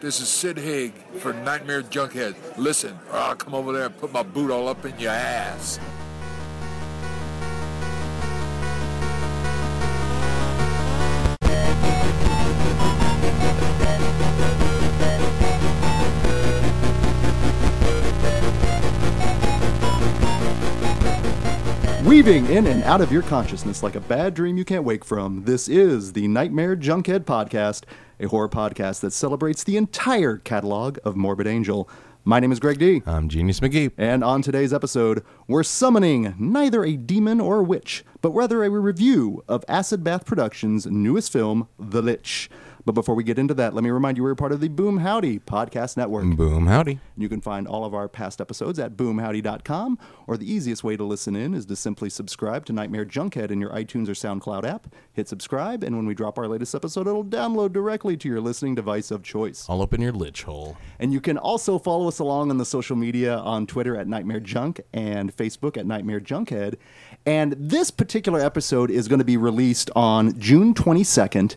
This is Sid Haig for Nightmare Junkhead. Listen, or I'll come over there and put my boot all up in your ass. Weaving in and out of your consciousness like a bad dream you can't wake from, this is the Nightmare Junkhead Podcast, a horror podcast that celebrates the entire catalog of Morbid Angel. My name is Greg D. I'm Genius McGee. And on today's episode, we're summoning neither a demon or a witch, but rather a review of Acid Bath Productions' newest film, The Lich. But before we get into that, let me remind you we're part of the Boom Howdy Podcast Network. Boom, howdy. You can find all of our past episodes at boomhowdy.com, or the easiest way to listen in is to simply subscribe to Nightmare Junkhead in your iTunes or SoundCloud app. Hit subscribe, and when we drop our latest episode, it'll download directly to your listening device of choice. All up in your lich hole. And you can also follow us along on the social media on Twitter at Nightmare Junk and Facebook at Nightmare Junkhead. And this particular episode is going to be released on June 22nd.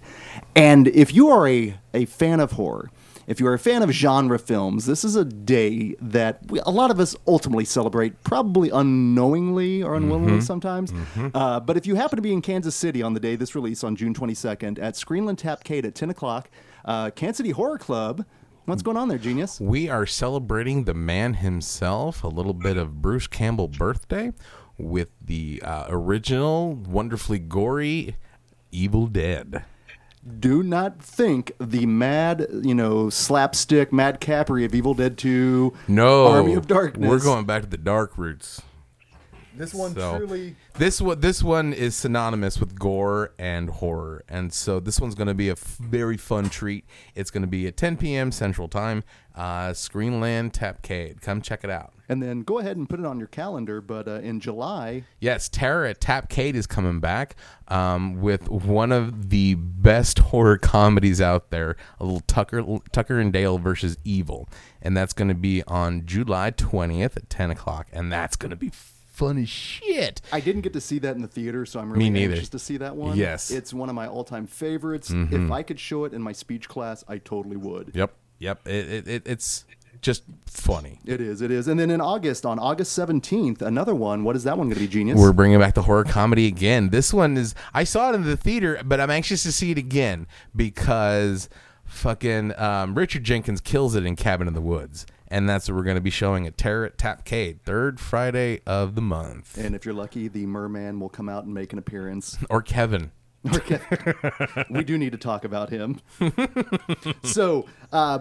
And if you are a, a fan of horror, if you are a fan of genre films, this is a day that we, a lot of us ultimately celebrate, probably unknowingly or unwillingly sometimes. Uh, but if you happen to be in Kansas City on the day of this release on June 22nd at Screenland Tapcade at 10 o'clock, uh, Kansas City Horror Club. What's going on there, genius? We are celebrating the man himself, a little bit of Bruce Campbell birthday with the uh, original, wonderfully gory Evil Dead. Do not think the mad, you know, slapstick, mad Capri of Evil Dead 2, No, Army of Darkness. We're going back to the dark roots. This one So- truly. This one, this one is synonymous with gore and horror, and so this one's going to be a f- very fun treat. It's going to be at 10 p.m. Central Time. Uh, Screenland Tapcade. Come check it out. And then go ahead and put it on your calendar. But uh, in July, Yes, Terror at Tapcade is coming back um, with one of the best horror comedies out there, a little Tucker Tucker and Dale versus Evil, and that's going to be on July twentieth at ten o'clock, and that's going to be fun as shit. I didn't get to see that in the theater, so I'm really Me neither. anxious to see that one. Yes. Mm-hmm. It's one of my all time favorites. If I could show it in my speech class, I totally would. Yep, yep. It, it, it, it's just funny. It is, it is. And then in August, on August 17th, another one. What is that one going to be, Genius? We're bringing back the horror comedy again. This one is I saw it in the theater, but I'm anxious to see it again because fucking um, Richard Jenkins kills it in Cabin in the Woods, and that's what we're going to be showing at Terror at Tapcade, third Friday of the month. and if you're lucky, the merman will come out and make an appearance. Or Kevin. Okay. we do need to talk about him. so, uh,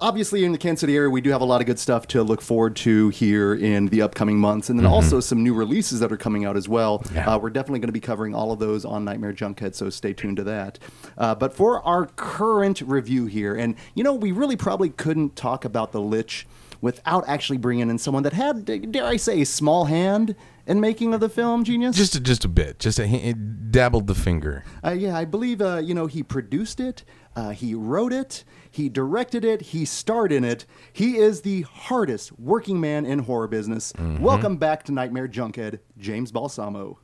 obviously, in the Kansas City area, we do have a lot of good stuff to look forward to here in the upcoming months, and then also some new releases that are coming out as well. Yeah. Uh, we're definitely going to be covering all of those on Nightmare Junkhead, so stay tuned to that. Uh, but for our current review here, and you know, we really probably couldn't talk about the Lich without actually bringing in someone that had, dare I say, a small hand in making of the film. Genius. Just a, just a bit, just a, he dabbled the finger. Uh, yeah, I believe uh, you know he produced it, uh, he wrote it, he directed it, he starred in it. He is the hardest working man in horror business. Welcome back to Nightmare Junkhead, James Balsamo.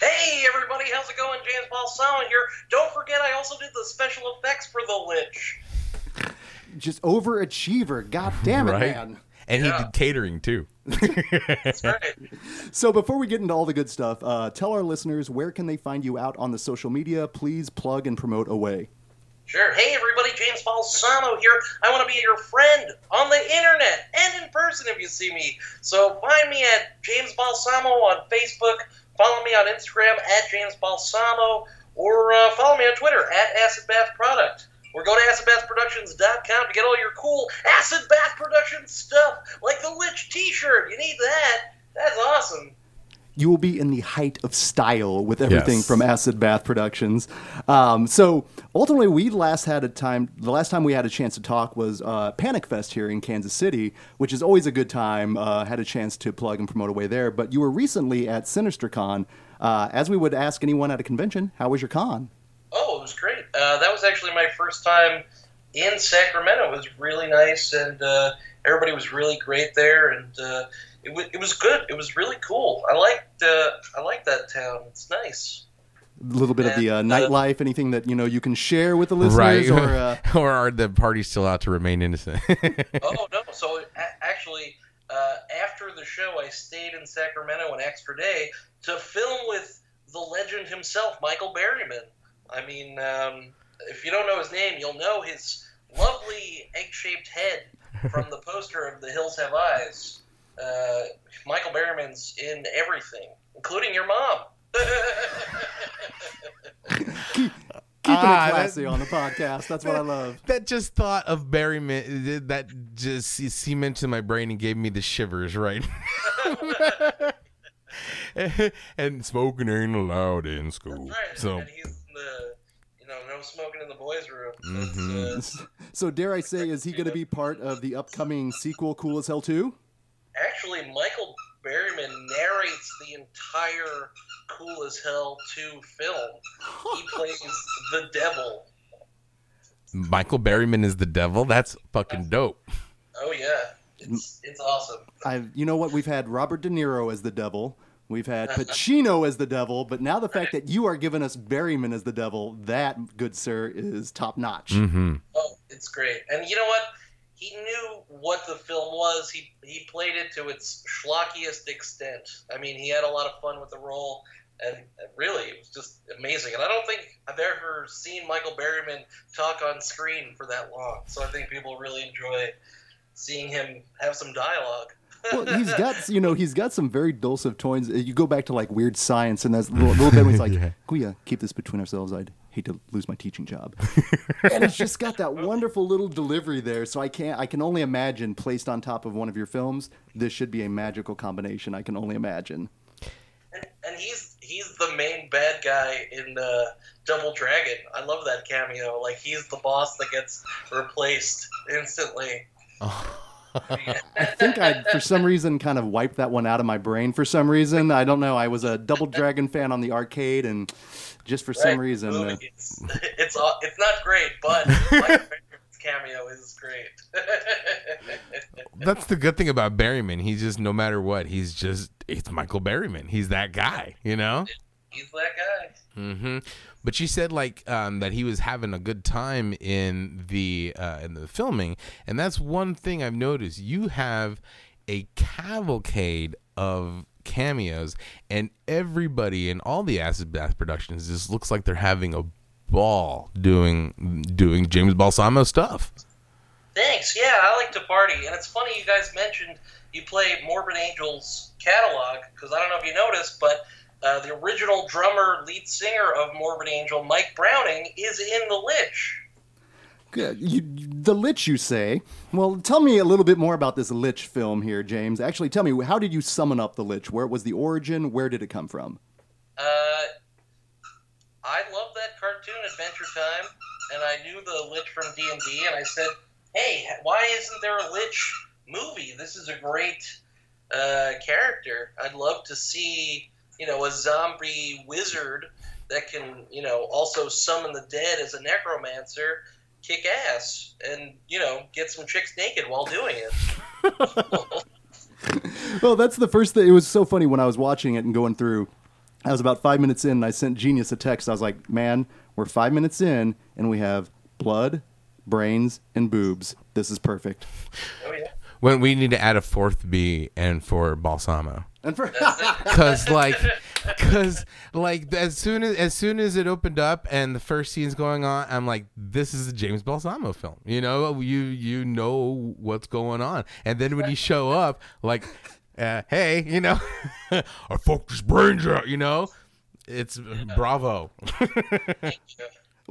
Hey everybody, how's it going? James Balsamo here. Don't forget I also did the special effects for The Lich. Just overachiever, god damn it, Right. man. And he Yeah. did catering too. That's right. So before we get into all the good stuff, uh, tell our listeners where can they find you out on the social media. Please plug and promote away. Sure. Hey everybody, James Balsamo here. I want to be your friend on the internet and in person if you see me. So find me at James Balsamo on Facebook. Follow me on Instagram at James Balsamo, or uh, follow me on Twitter at Acid Bath Product. Or go to acidbathproductions.com to get all your cool Acid Bath Productions stuff, like the Lich T-shirt. You need that. That's awesome. you will be in the height of style with everything Yes. from Acid Bath Productions. Um, so ultimately, we last had a time. The last time we had a chance to talk was uh, Panic Fest here in Kansas City, which is always a good time. Uh, had a chance to plug and promote away there. But you were recently at SinisterCon. Uh, as we would ask anyone at a convention, how was your con? Oh, it was great. Uh, that was actually my first time in Sacramento. It was really nice, and uh, everybody was really great there, and uh, it, was it was good. It was really cool. I liked uh, I liked that town. It's nice. A little bit of the uh, And, uh, nightlife, anything that you know you can share with the listeners, right? or uh, or are the parties still out to remain innocent? oh no! So a- actually, uh, after the show, I stayed in Sacramento an extra day to film with the legend himself, Michael Berryman. I mean, um, if you don't know his name, you'll know his lovely egg-shaped head from the poster of The Hills Have Eyes. Uh, Michael Berryman's in everything, including your mom. keeping Ah, it that- classy on the podcast. That's what I love. that just thought of Berryman. That just cemented in my brain and gave me the shivers. Right. and smoking ain't allowed in school. right. So and he's the, you know, no smoking in the boys' room. So it's, Mhm. uh, So dare I say, is he going to be part of the upcoming sequel, Cool as Hell 2? Actually, Michael Berryman narrates the entire Cool as Hell 2 film. He plays the devil. Michael Berryman is the devil. That's fucking dope. Oh yeah, it's it's awesome. I, you know what? We've had Robert De Niro as the devil. We've had Pacino as the devil, but now the fact that you are giving us Berryman as the devil, that, good sir, is top notch. Mm-hmm. Oh, it's great. And you know what? He knew what the film was. He he played it to its schlockiest extent. I mean, he had a lot of fun with the role, and really, it was just amazing. And I don't think I've ever seen Michael Berryman talk on screen for that long. So I think people really enjoy seeing him have some dialogue. Well, he's got you know he's got some very dulcet tones. Uh, You go back to like Weird Science, and there's a little, little bit where he's like, Yeah. "Can we uh, keep this between ourselves? I'd hate to lose my teaching job." and it's just got that wonderful little delivery there. So I can't. I can only imagine placed on top of one of your films, this should be a magical combination. I can only imagine. And, and he's he's the main bad guy in uh, Double Dragon. I love that cameo. Like he's the boss that gets replaced instantly. I think I, for some reason, kind of wiped that one out of my brain. For some reason, I don't know. I was a Double Dragon fan on the arcade, and just for some Right, reason, uh, it's it's aw- it's not great, but my cameo is great. That's the good thing about Berryman. He's just no matter what, he's just it's Michael Berryman. He's that guy, you know. He's that guy. Hmm But you said like um, that he was having a good time in the uh, in the filming, and that's one thing I've noticed. You have a cavalcade of cameos, and everybody in all the Acid Bath productions just looks like they're having a ball doing doing James Balsamo stuff. Thanks. Yeah, I like to party, and it's funny you guys mentioned you play Morbid Angel's catalog because I don't know if you noticed, but uh, the original drummer, lead singer of Morbid Angel, Mike Browning, is in The Lich. Good. You, the Lich, you say? Well, tell me a little bit more about this Lich film here, James. Actually, tell me how did you summon up the Lich? Where was the origin? Where did it come from? Uh, I love that cartoon Adventure Time, and I knew the Lich from D and D, and I said, "Hey, why isn't there a Lich movie? This is a great uh, character. I'd love to see, you know, a zombie wizard that can, you know, also summon the dead as a necromancer." Kick ass and you know get some chicks naked while doing it. Well, that's the first thing. It was so funny when I was watching it and going through. I was about five minutes in, and I sent Genius a text. I was like, "Man, we're five minutes in, and we have blood, brains, and boobs. This is perfect." oh yeah. When we need to add a fourth B and for Balsamo. And for Cause like, cause like as soon as as soon as it opened up and the first scene's going on, I'm like, this is a James Balsamo film. You know, you you know what's going on, and then when you show up, like, uh, hey, you know, I fucked his brains out. You know, it's bravo.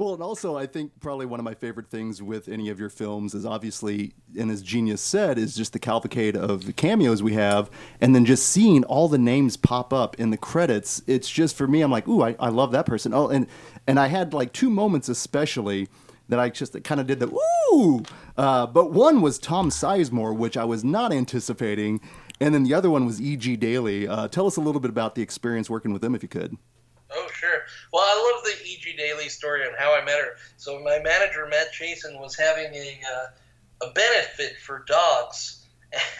Well, and also, I think probably one of my favorite things with any of your films is obviously, and as Genius said, is just the cavalcade of the cameos we have, and then just seeing all the names pop up in the credits. It's just for me, I'm like, ooh, I, I love that person. Oh, and and I had like two moments especially that I just kind of did the ooh, uh, but one was Tom Sizemore, which I was not anticipating, and then the other one was E.G. Daily. Uh, tell us a little bit about the experience working with them, if you could. Oh, sure. Well, I love the E.G. Daily story on how I met her. So my manager, Matt Chasen, was having a, uh, a benefit for dogs.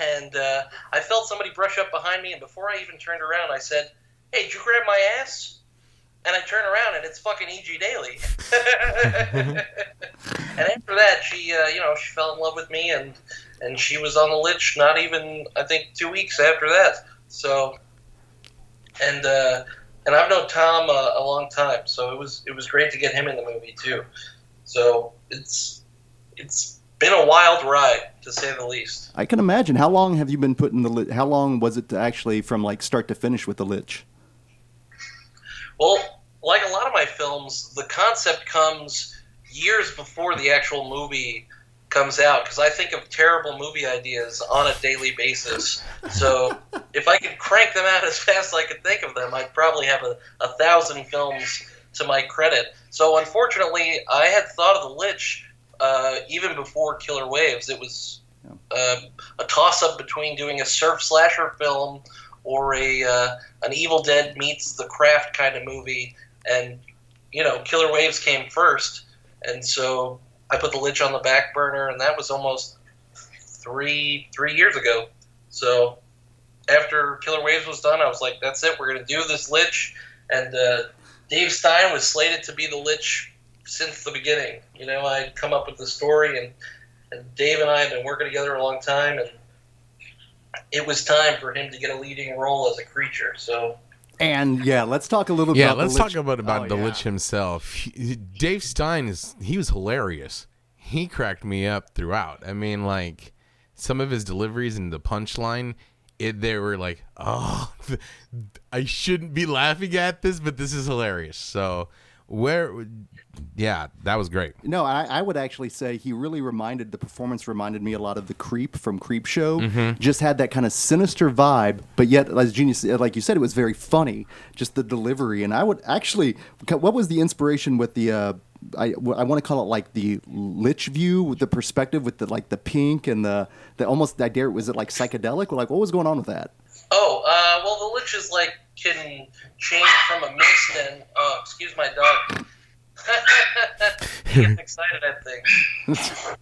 And uh, I felt somebody brush up behind me, and before I even turned around, I said, Hey, did you grab my ass? and I turn around and it's fucking E.G. Daily. and after that, she, uh, you know, she fell in love with me, and and she was on the Lich. Not even, I think, two weeks after that. So, and uh, and I've known Tom uh, a long time, so it was it was great to get him in the movie too. So it's it's been a wild ride to say the least. I can imagine. How long have you been putting the? Li- How long was it to actually from like start to finish with the Lich? Well, like a lot of my films, the concept comes years before the actual movie comes out because I think of terrible movie ideas on a daily basis. So if I could crank them out as fast as I could think of them, I'd probably have a, a thousand films to my credit. So unfortunately, I had thought of The Lich uh, even before Killer Waves. It was uh, a toss up between doing a surf slasher film or a uh, an Evil Dead meets The Craft kind of movie, and you know, Killer Waves came first, and so I put The Lich on the back burner, and that was almost three three years ago. So after Killer Waves was done, I was like, "That's it. We're gonna do this Lich," and uh, Dave Stein was slated to be the Lich since the beginning. You know, I'd come up with the story, and and Dave and I have been working together a long time, and it was time for him to get a leading role as a creature. So And yeah, let's talk a little. Yeah, about let's talk about about Oh, the yeah. Lich himself. He- Dave Stein is he was hilarious. He cracked me up throughout. I mean, like some of his deliveries and the punchline, it they were like, oh, I shouldn't be laughing at this, but this is hilarious. So where, yeah, that was great. No, I, I would actually say he really reminded the performance reminded me a lot of the Creep from Creep Show. Mm-hmm. Just had that kind of sinister vibe, but yet, as Genius, like you said, it was very funny. Just the delivery, and I would actually, what was the inspiration with the? Uh, I, I want to call it like the lich view with the perspective with the like the pink and the the almost I dare was it like psychedelic like what was going on with that? Oh, uh, well, the lich is like can change from a mist and oh, excuse my dog. he gets excited at things.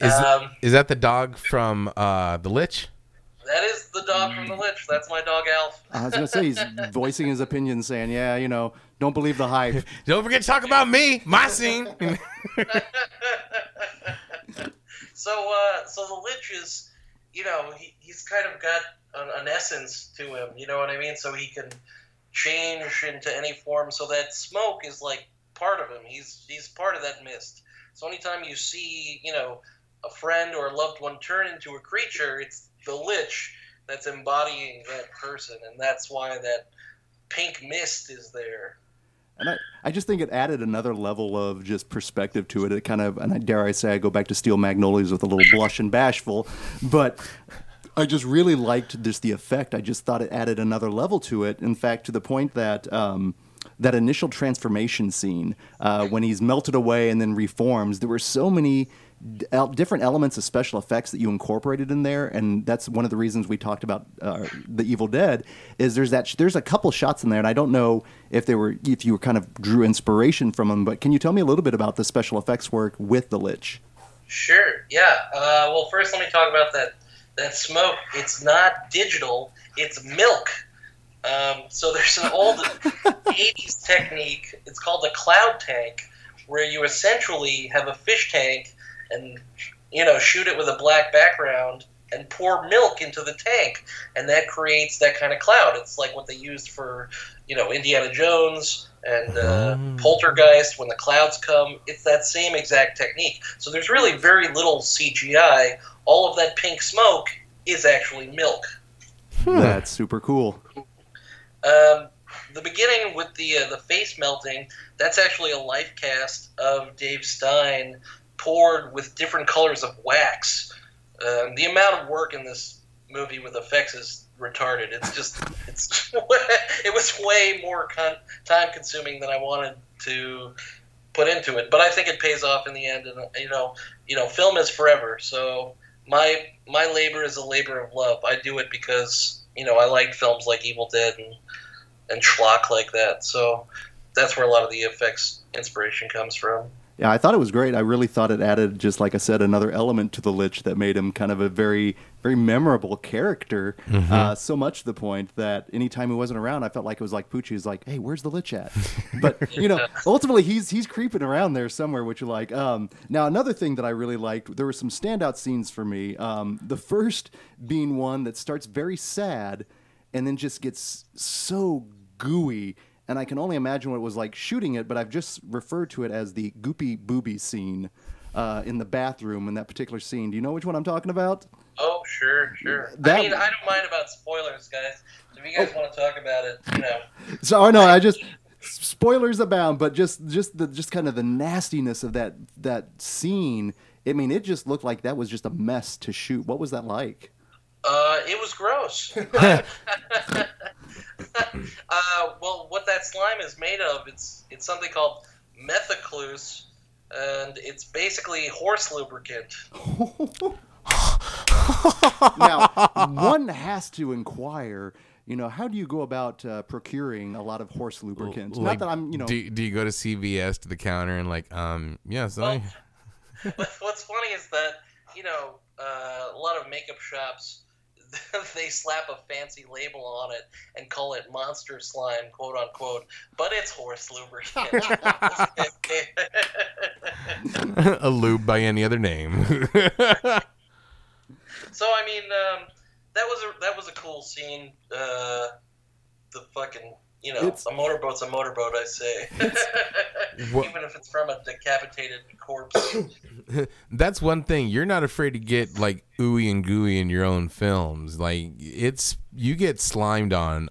Is Um, is that the dog from uh, the Lich? that is the dog from the lich. That's my dog Alf. I was gonna say he's voicing his opinion, saying, "Yeah, you know, don't believe the hype." Don't forget to talk about me, my scene. So, uh, so the lich is, you know, he, he's kind of got an, an essence to him. You know what I mean? So he can change into any form. So that smoke is like part of him. He's he's part of that mist. So anytime you see, you know, a friend or a loved one turn into a creature, it's the lich that's embodying that person, and that's why that pink mist is there. And I, I just think it added another level of just perspective to it. It kind of, and I dare I say, I go back to Steel Magnolias with a little blush and bashful, but I just really liked just the effect. I just thought it added another level to it. In fact, to the point that um, that initial transformation scene uh, when he's melted away and then reforms, there were so many d- different elements of special effects that you incorporated in there, and that's one of the reasons we talked about uh, the Evil Dead. Is there's that sh- there's a couple shots in there, and I don't know if they were if you were kind of drew inspiration from them, but can you tell me a little bit about the special effects work with the Lich? Sure. Yeah. Uh, well, first let me talk about that that smoke. It's not digital. It's milk. Um, so there's an old '80s technique. It's called the cloud tank, where you essentially have a fish tank and you know shoot it with a black background and pour milk into the tank, and that creates that kind of cloud. It's like what they used for you know Indiana Jones and uh, Oh. Poltergeist when the clouds come. It's that same exact technique. So there's really very little CGI. All of that pink smoke is actually milk. That's super cool. Um, the beginning with the uh, the face melting, that's actually a life cast of Dave Stein poured with different colors of wax. Um, the amount of work in this movie with effects is retarded. It's just it's it was way more con- time consuming than I wanted to put into it, but I think it pays off in the end. And you know, you know, film is forever, so my my labor is a labor of love. I do it because you know I like films like Evil Dead and and schlock like that. So that's where a lot of the effects inspiration comes from. Yeah, I thought it was great. I really thought it added, just like I said, another element to the Lich that made him kind of a very, very memorable character. Uh, so much to the point that anytime he wasn't around, I felt like it was like Poochie was like, "Hey, where's the Lich at?" But you know, ultimately, he's he's creeping around there somewhere, which you like. Um, now, another thing that I really liked, there were some standout scenes for me. Um, the first being one that starts very sad, and then just gets so gooey and I can only imagine what it was like shooting it, but I've just referred to it as the goopy booby scene uh, in the bathroom in that particular scene. Do you know which one I'm talking about? Oh, sure, sure. That- I mean, I don't mind about spoilers, guys. If you guys Oh. want to talk about it, you know. So, oh no, I just spoilers abound, but just just the just kind of the nastiness of that that scene. I mean, it just looked like that was just a mess to shoot. What was that like? Uh, it was gross. that slime is made of, it's it's something called methylcellulose, and it's basically horse lubricant. now, one has to inquire. You know, how do you go about uh, procuring a lot of horse lubricant? Like, Not that I'm, you know, do, do you go to CVS to the counter and like, um, yes, I, But what's funny is that you know uh, a lot of makeup shops they slap a fancy label on it and call it monster slime, quote unquote, but it's horse lubricant. a lube by any other name. so I mean, um, that was a that was a cool scene. Uh, the fucking you know, It's- a motorboat's a motorboat, I say. What- Even if it's from a decapitated corpse. That's one thing. You're not afraid to get like ooey and gooey in your own films. Like it's you get slimed on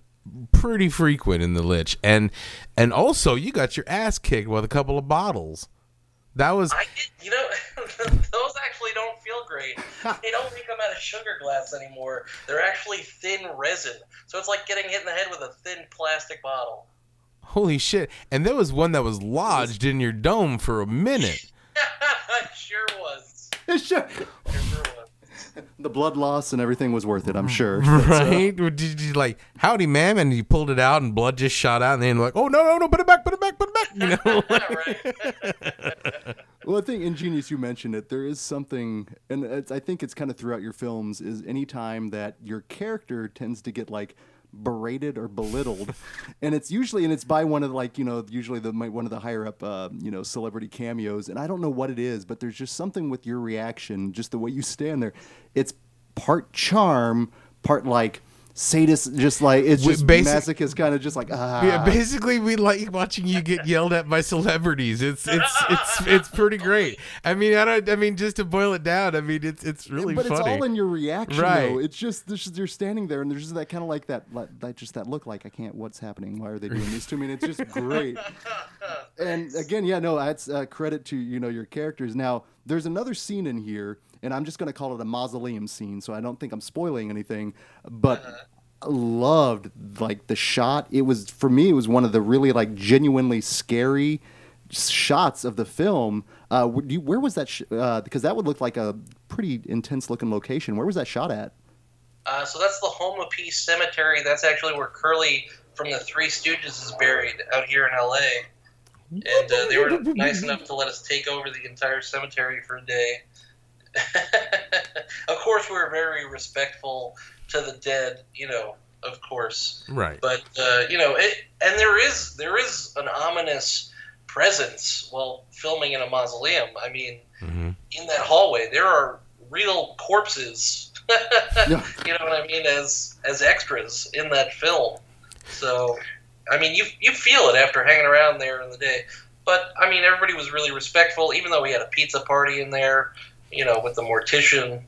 pretty frequent in the lich, and and also you got your ass kicked with a couple of bottles. That was I did, you know, those actually don't feel great. They don't make them out of sugar glass anymore. They're actually thin resin. So it's like getting hit in the head with a thin plastic bottle. holy shit. And there was one that was lodged in your dome for a minute. it sure was. sure. It sure was. the blood loss and everything was worth it. I'm sure. But, uh, Right? Or Did you like, howdy, ma'am? And you pulled it out and blood just shot out, and then like, oh no, no, no, put it back, put it back, put it back. You know? Well, I think ingenious. You mentioned it. There is something, and it's, I think it's kind of throughout your films. Is any time that your character tends to get like berated or belittled, and it's usually and it's by one of the, like you know usually the one of the higher up uh, you know celebrity cameos, and I don't know what it is, but there's just something with your reaction, just the way you stand there. It's part charm, part like sadist, just like it's just basic- masochist, kind of just like ah. Yeah, basically, we like watching you get yelled at by celebrities. It's it's it's it's pretty great. I mean, I don't. I mean, just to boil it down, I mean, it's it's really but funny. it's all in your reaction Right. though it's just you're standing there and there's just that kind of like that like, that just that look like i can't what's happening why are they doing this to me and it's just great and again yeah no that's uh, credit to you know your characters now there's another scene in here and i'm just going to call it a mausoleum scene so i don't think i'm spoiling anything but loved like the shot it was for me it was one of the really like genuinely scary shots of the film uh, where was that sh- uh, because that would look like a pretty intense looking location where was that shot at Uh, so that's the Home of Peace Cemetery. That's actually where Curly from the Three Stooges is buried out here in LA. And uh, they were nice enough to let us take over the entire cemetery for a day. of course, we're very respectful to the dead, you know, of course. right. But uh, you know, it, and there is there is an ominous presence while filming in a mausoleum. I mean, hmm in that hallway, there are real corpses. Yeah. You know what I mean? As as extras in that film. So, I mean, you you feel it after hanging around there in the day. But I mean, everybody was really respectful, even though we had a pizza party in there. You know, with the mortician.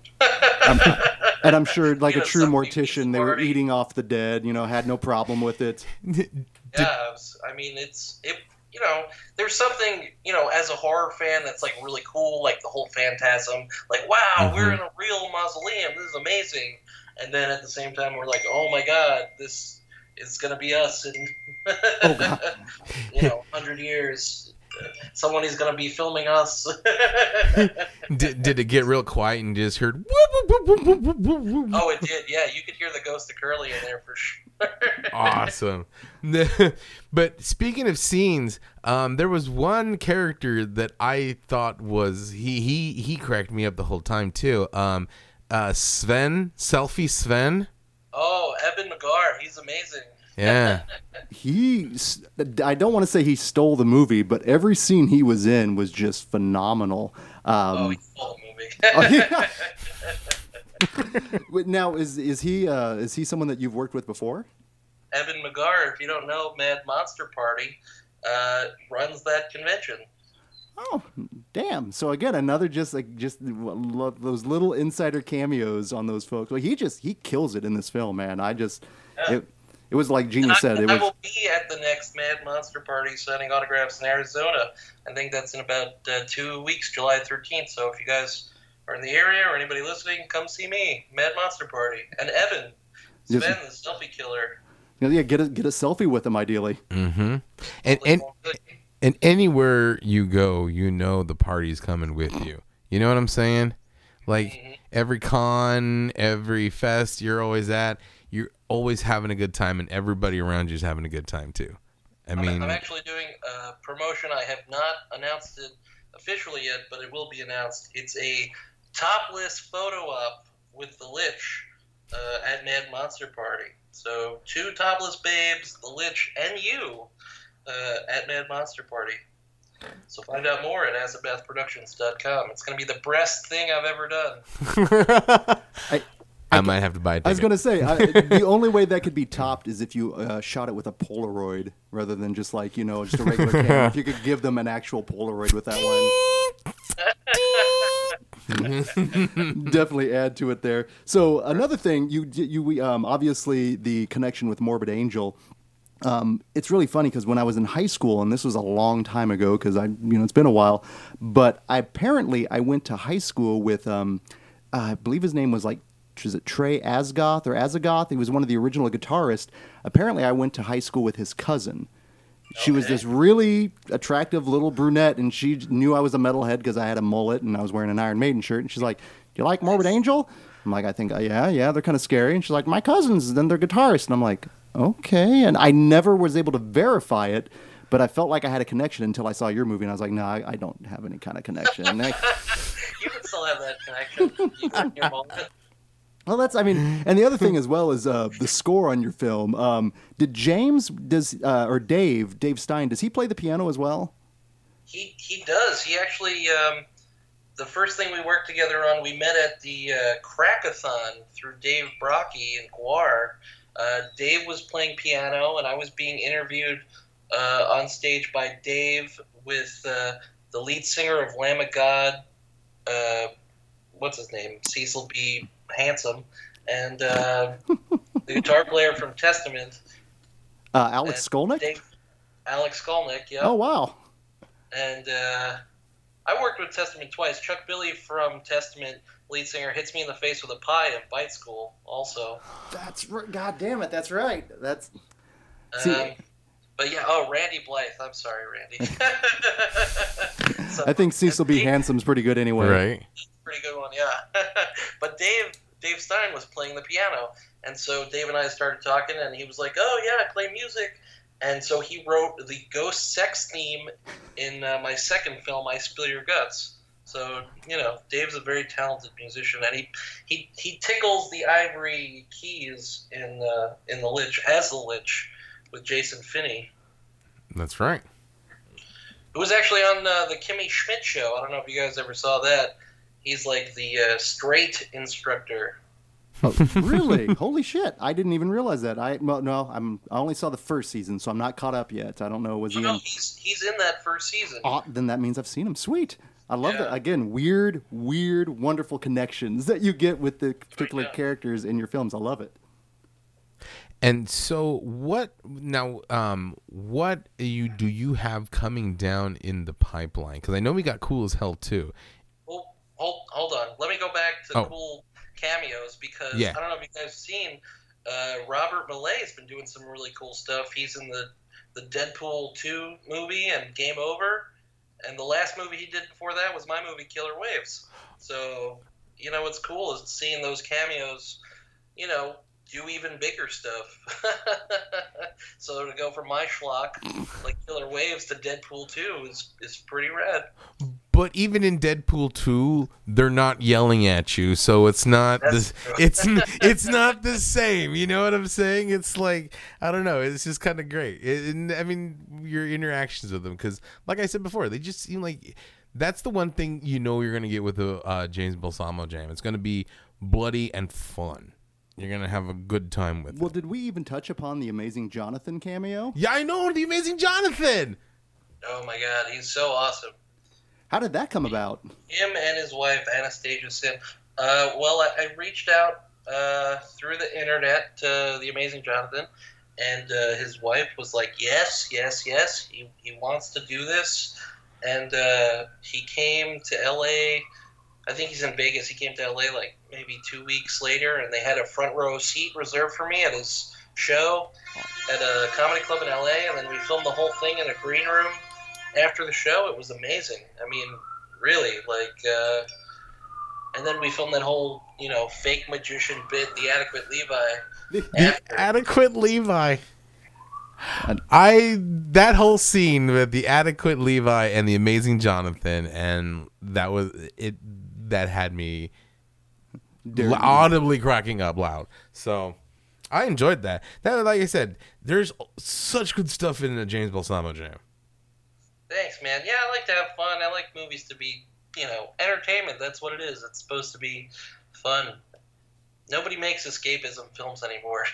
and i'm sure like You a know, true mortician they were eating off the dead you know had no problem with it Yeah, I mean, it's it. You know, there's something you know as a horror fan that's like really cool, like the whole phantasm. Like, wow, we're mm-hmm. in a real mausoleum. This is amazing. And then at the same time, we're like, oh my god, this is gonna be us in Oh, you know, hundred years. Someone is gonna be filming us. Did, did it get real quiet and just heard? Oh, it did. Yeah, you could hear the ghost of Curly in there for sure. awesome. but speaking of scenes, um, there was one character that I thought was he he he cracked me up the whole time too. Um, uh, Sven, selfie Sven. Oh, Evan McGar, he's amazing. Yeah. he I don't want to say he stole the movie, but every scene he was in was just phenomenal. Oh, Um, he stole the movie. oh, yeah. Now is is he uh, is he someone that you've worked with before? Evan McGar, if you don't know, Mad Monster Party uh, runs that convention. Oh, damn! So again, another just like just lo- those little insider cameos on those folks. Like he just he kills it in this film, man. I just Yeah. it, it was like Genie I, said. It I was will be at the next Mad Monster Party signing autographs in Arizona. I think that's in about uh, two weeks, July 13th. So if you guys are in the area or anybody listening, come see me, Mad Monster Party. And Evan, Yes. The selfie killer. yeah, get a get a selfie with him ideally. Mm-hmm. And and and anywhere you go, you know the party's coming with you. You know what I'm saying? Like Mhm. every con, every fest you're always at, you're always having a good time, and everybody around you's having a good time too. I I'm, mean, I'm actually doing a promotion. I have not announced it officially yet, but it will be announced. It's a topless photo op with the Lich uh, at Mad Monster Party. So two topless babes, the Lich, and you uh, at Mad Monster Party. So find out more at acidbathproductions.com. It's going to be the best thing I've ever done. I, I might have to buy. I was gonna say I, the only way that could be topped is if you uh, shot it with a Polaroid rather than just like you know just a regular camera. If you could give them an actual Polaroid with that one, definitely add to it there. So another thing, you you we, um, obviously the connection with Morbid Angel. Um, it's really funny because when I was in high school, and this was a long time ago, because I, you know, it's been a while. But I, apparently, I went to high school with, um, I believe his name was like, is it Trey Asgoth or Azagoth? He was one of the original guitarists. Apparently, I went to high school with his cousin. She was this really attractive little brunette, and she knew I was a metalhead because I had a mullet and I was wearing an Iron Maiden shirt. And she's like, "Do you like Morbid Angel?" I'm like, "I think, uh, yeah, yeah, they're kind of scary." And she's like, "My cousins, then they're guitarists." And I'm like, "Okay." And I never was able to verify it, but I felt like I had a connection until I saw your movie, and I was like, "No, I, I don't have any kind of connection." I- You can still have that connection. You can your moment. Well, that's I mean, and the other thing as well is uh, the score on your film. Um, did James does uh, or Dave Dave Stein does he play the piano as well? He he does. He actually um, the first thing we worked together on, we met at the uh, Crackathon through Dave Brockie and GWAR. Uh, Dave was playing piano, and I was being interviewed uh, on stage by Dave with uh, the lead singer of Lamb of God. What's his name? Cecil B. Handsome, and uh, the guitar player from Testament, Uh, Alex Skolnick. Dave, Alex Skolnick. Yeah. Oh wow, and uh, I worked with Testament twice. Chuck Billy from Testament, lead singer, hits me in the face with a pie at Bite School. Also, that's r- God damn it, that's right. That's See- um, but yeah, oh Randy Blythe. I'm sorry, Randy. So- I think Cecil B. Dave- Hansom's pretty good anyway. right? Pretty good one, yeah. but Dave Dave Stein was playing the piano, and so Dave and I started talking, and he was like, "Oh yeah, I play music." And so he wrote the ghost sex theme in uh, my second film, I Spill Your Guts. So you know, Dave's a very talented musician, and he he, he tickles the ivory keys in uh, in the Lich as the Lich with Jason Finney, That's right. It was actually on uh, the Kimmy Schmidt show. I don't know if you guys ever saw that. He's like the uh, straight instructor. Oh, really? Holy shit! I didn't even realize that. I well, no, I'm I only saw the first season, so I'm not caught up yet. I don't know. Was Oh, he no, in? he's he's in that first season. Oh, then that means I've seen him. Sweet. I love Yeah. that. Again, weird, weird, wonderful connections that you get with the particular yeah. characters in your films. I love it. And so, what now? Um, what you do you have coming down in the pipeline? Because I know we got Cool as Hell 2. Hold hold on. Let me go back to Oh. cool cameos because Yeah. I don't know if you guys have seen. Uh, Robert Millay has been doing some really cool stuff. He's in the the Deadpool two movie and Game Over, and the last movie he did before that was my movie Killer Waves. So you know what's cool is seeing those cameos. You know, do even bigger stuff. so to go from my schlock, like Killer Waves, to Deadpool 2 is, is pretty rad. But even in Deadpool 2, they're not yelling at you, so it's not That's the, it's it's not the same. You know what I'm saying? It's like I don't know. It's just kind of great. It, and, I mean, your interactions with them, because like I said before, they just seem like that's the one thing you know you're gonna get with the uh, James Balsamo jam. It's gonna be bloody and fun. You're gonna have a good time with Well, it. did we even touch upon the amazing Jonathan cameo? Yeah, I know the amazing Jonathan. Oh my god, he's so awesome. How did that come about? him and his wife Anastasia Synn. Uh, well, I, I reached out uh, through the internet to the amazing Jonathan, and uh, his wife was like, "Yes, yes, yes, he, he wants to do this." And uh, he came to L.A. I think he's in Vegas. He came to L.A. like maybe two weeks later, and they had a front row seat reserved for me at his show at a comedy club in L.A. And then we filmed the whole thing in a green room after the show. It was amazing. I mean, really, like, uh, and then we filmed that whole, you know, fake magician bit, the adequate Levi. After. adequate Levi. I that whole scene with the adequate Levi and the amazing Jonathan, and that was it. That had me Dare l- you- audibly cracking up loud. So I enjoyed that. That, like I said, there's such good stuff in the James Balsamo jam. Thanks, man. Yeah, I like to have fun. I like movies to be, you know, entertainment. That's what it is. It's supposed to be fun. Nobody makes escapism films anymore.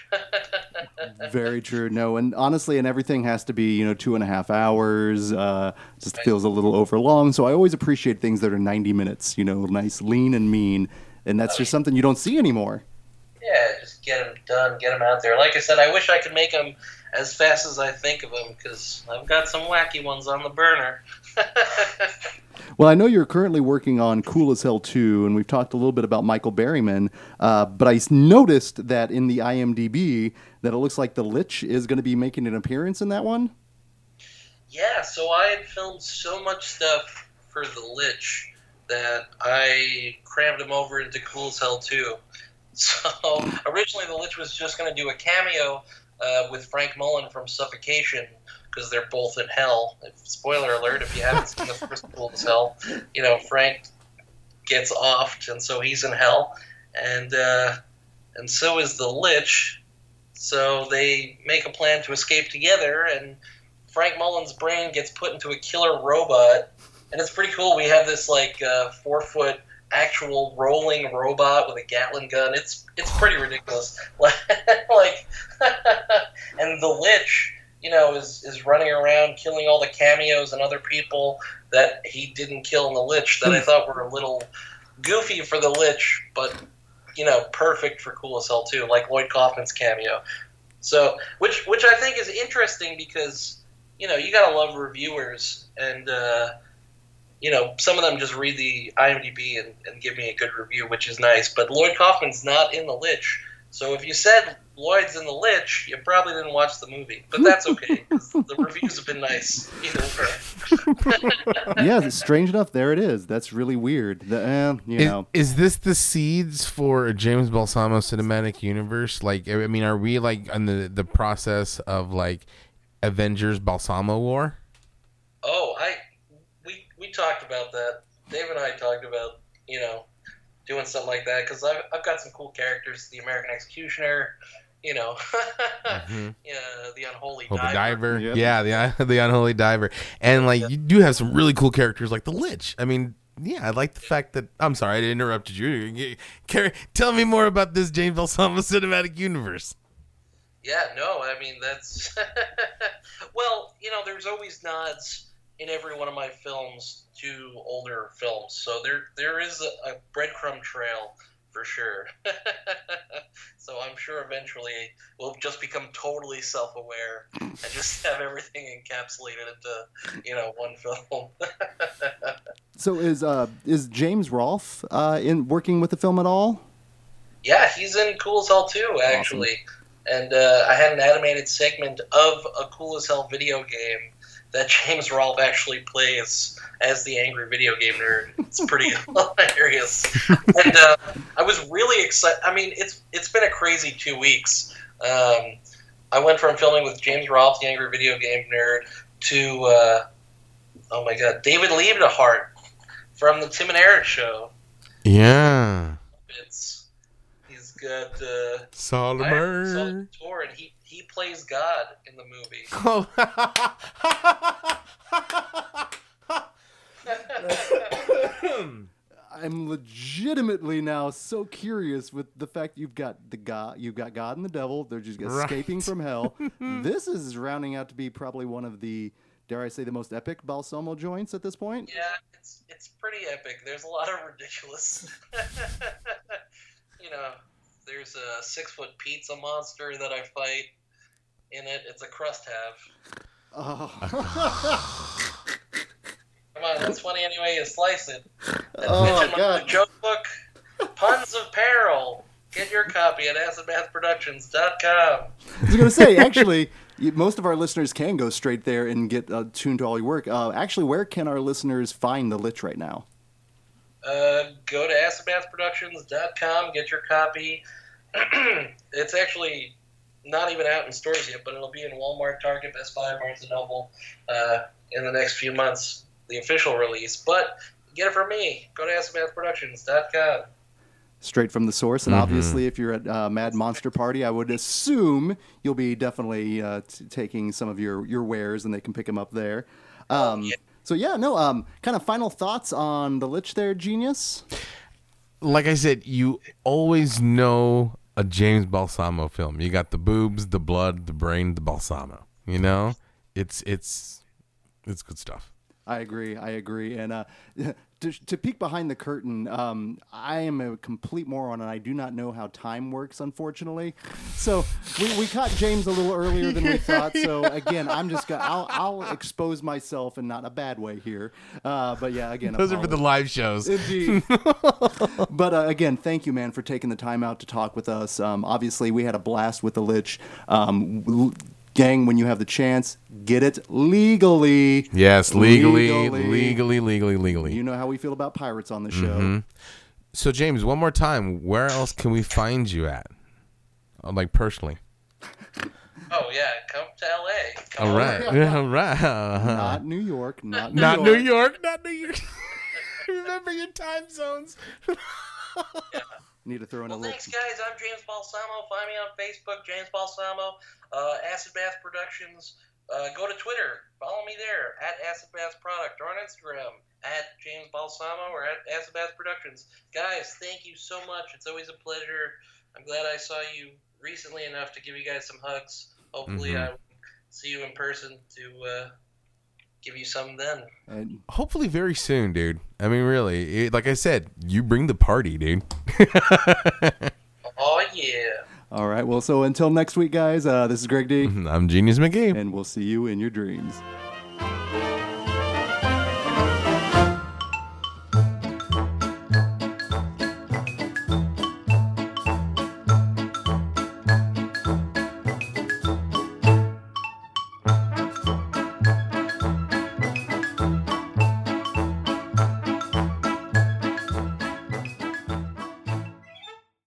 Very true. No, and honestly, and everything has to be you know two and a half hours. Uh, just feels a little overlong. So I always appreciate things that are ninety minutes. You know, nice, lean, and mean. And that's just something you don't see anymore. yeah, just get them done, get them out there. Like I said, I wish I could make them as fast as I think of them because I've got some wacky ones on the burner. Well, I know you're currently working on Cool as Hell 2, and we've talked a little bit about Michael Berryman, uh, but I noticed that in the IMDb that it looks like the Lich is going to be making an appearance in that one. Yeah, so I had filmed so much stuff for the Lich that I crammed him over into Cool as Hell 2. So originally the Lich was just going to do a cameo uh, with Frank Mullen from Suffocation because they're both in hell. If, spoiler alert, if you haven't seen the first Cool as Hell, you know, Frank gets offed and so he's in hell. And, uh, and so is the Lich. So they make a plan to escape together and Frank Mullen's brain gets put into a killer robot, and it's pretty cool. We have this like uh, four foot actual rolling robot with a Gatling gun. It's it's pretty ridiculous. like, and the Lich, you know, is is running around killing all the cameos and other people that he didn't kill in the Lich that I thought were a little goofy for the Lich, but you know, perfect for Cool as Hell 2, like Lloyd Kaufman's cameo. So, which which I think is interesting because you know you gotta love reviewers, and uh, you know some of them just read the IMDb and, and give me a good review, which is nice. But Lloyd Kaufman's not in the Lich, so if you said Lloyd's in the Lich, you probably didn't watch the movie. But that's okay. the reviews have been nice either way. yeah, strange enough, there it is. That's really weird. The, eh, you Is, know, is this the seeds for a James Balsamo cinematic universe? Like, I mean, are we like in the the process of like Avengers Balsamo War? Oh, I we we talked about that. Dave and I talked about you know doing something like that because I've I've got some cool characters. The American Executioner, you know, Mhm. yeah, the Unholy Holy Diver. Diver, Yep. yeah, the the unholy diver, and like you do have some really cool characters like the Lich. I mean, yeah, I like the fact that I'm sorry I interrupted you. Carrie, tell me more about this James Balsamo cinematic universe. Yeah, no, I mean that's well, you know, there's always nods in every one of my films to older films, so there there is a, a breadcrumb trail for sure. so I'm sure eventually we'll just become totally self-aware and just have everything encapsulated into you know one film. so is uh, is James Rolfe uh, in working with the film at all? Yeah, he's in Cool as Hell too, actually. And uh, I had an animated segment of a Cool as Hell video game that James Rolfe actually plays as the angry video game nerd. It's pretty hilarious. And uh, I was really excited. I mean, it's it's been a crazy two weeks. Um, I went from filming with James Rolfe, the angry video game nerd, to uh, oh my god, David Liebe Hart from the Tim and Eric show. Yeah. It's he's got uh, I Solomon. saw and he he plays God in the movie. Oh. I'm legitimately now so curious with the fact you've got the God, you've got God and the devil. They're just escaping Right. from hell. this is rounding out to be probably one of the, dare I say, the most epic balsamo joints at this point. Yeah, it's it's pretty epic. There's a lot of ridiculous. you know, there's a six foot pizza monster that I fight in it. It's a crust have. Oh, Come on, it's funny anyway you slice it. Oh, my God. joke book, Puns of Peril. Get your copy at acidbathproductions.com. I was going to say, actually, most of our listeners can go straight there and get uh, tuned to all your work. Uh, actually, where can our listeners find the Lich right now? Uh, go to acidbathproductions.com, get your copy. it's actually not even out in stores yet, but it'll be in Walmart, Target, Best Buy, Barnes & Noble uh, in the next few months, the official release. But get it from me. Go to acidbathproductions.com. straight from the source. And obviously, if you're at uh, Mad Monster Party, I would assume you'll be definitely uh, t- taking some of your, your wares and they can pick them up there. Um, yeah. So, yeah, no, um, kind of final thoughts on the Lich there, Genius? like I said, you always know a James Balsamo film. You got the boobs, the blood, the brain, the balsamo. You know, it's it's it's good stuff. I agree. I agree. And uh, to, to peek behind the curtain, um, I am a complete moron and I do not know how time works, unfortunately. So we, we caught James a little earlier than we thought. So again, I'm just gonna I'll, I'll expose myself in not a bad way here. Uh, but yeah, again, Those are for the live shows. Indeed. but uh, again, thank you, man, for taking the time out to talk with us. Um, obviously, we had a blast with the Lich. Um, gang, when you have the chance, get it legally. Yes, legally, Legally. legally, legally, legally. You know how we feel about pirates on the show. So James, one more time, where else can we find you at? Uh, Like personally. Oh, yeah, come to LA. Come All over. right. All right. Not New York, not New Not York. New York. Not New York. Remember your time zones. Need to throw in a Well, little. thanks, guys. I'm James Balsamo. Find me on Facebook, James Balsamo. Uh, Acid Bath Productions. Uh, go to Twitter. Follow me there at Acid Bath Product or on Instagram at James Balsamo or at Acid Bath Productions. Guys, thank you so much. It's always a pleasure. I'm glad I saw you recently enough to give you guys some hugs. Hopefully, Mhm. I will see you in person to uh, give you some then. And Hopefully, very soon, dude. I mean, really, it, like I said, you bring the party, dude. Oh, yeah. all right, well, so until next week, guys. Uh, this is Greg D, I'm Genius McGee. and we'll see you in your dreams.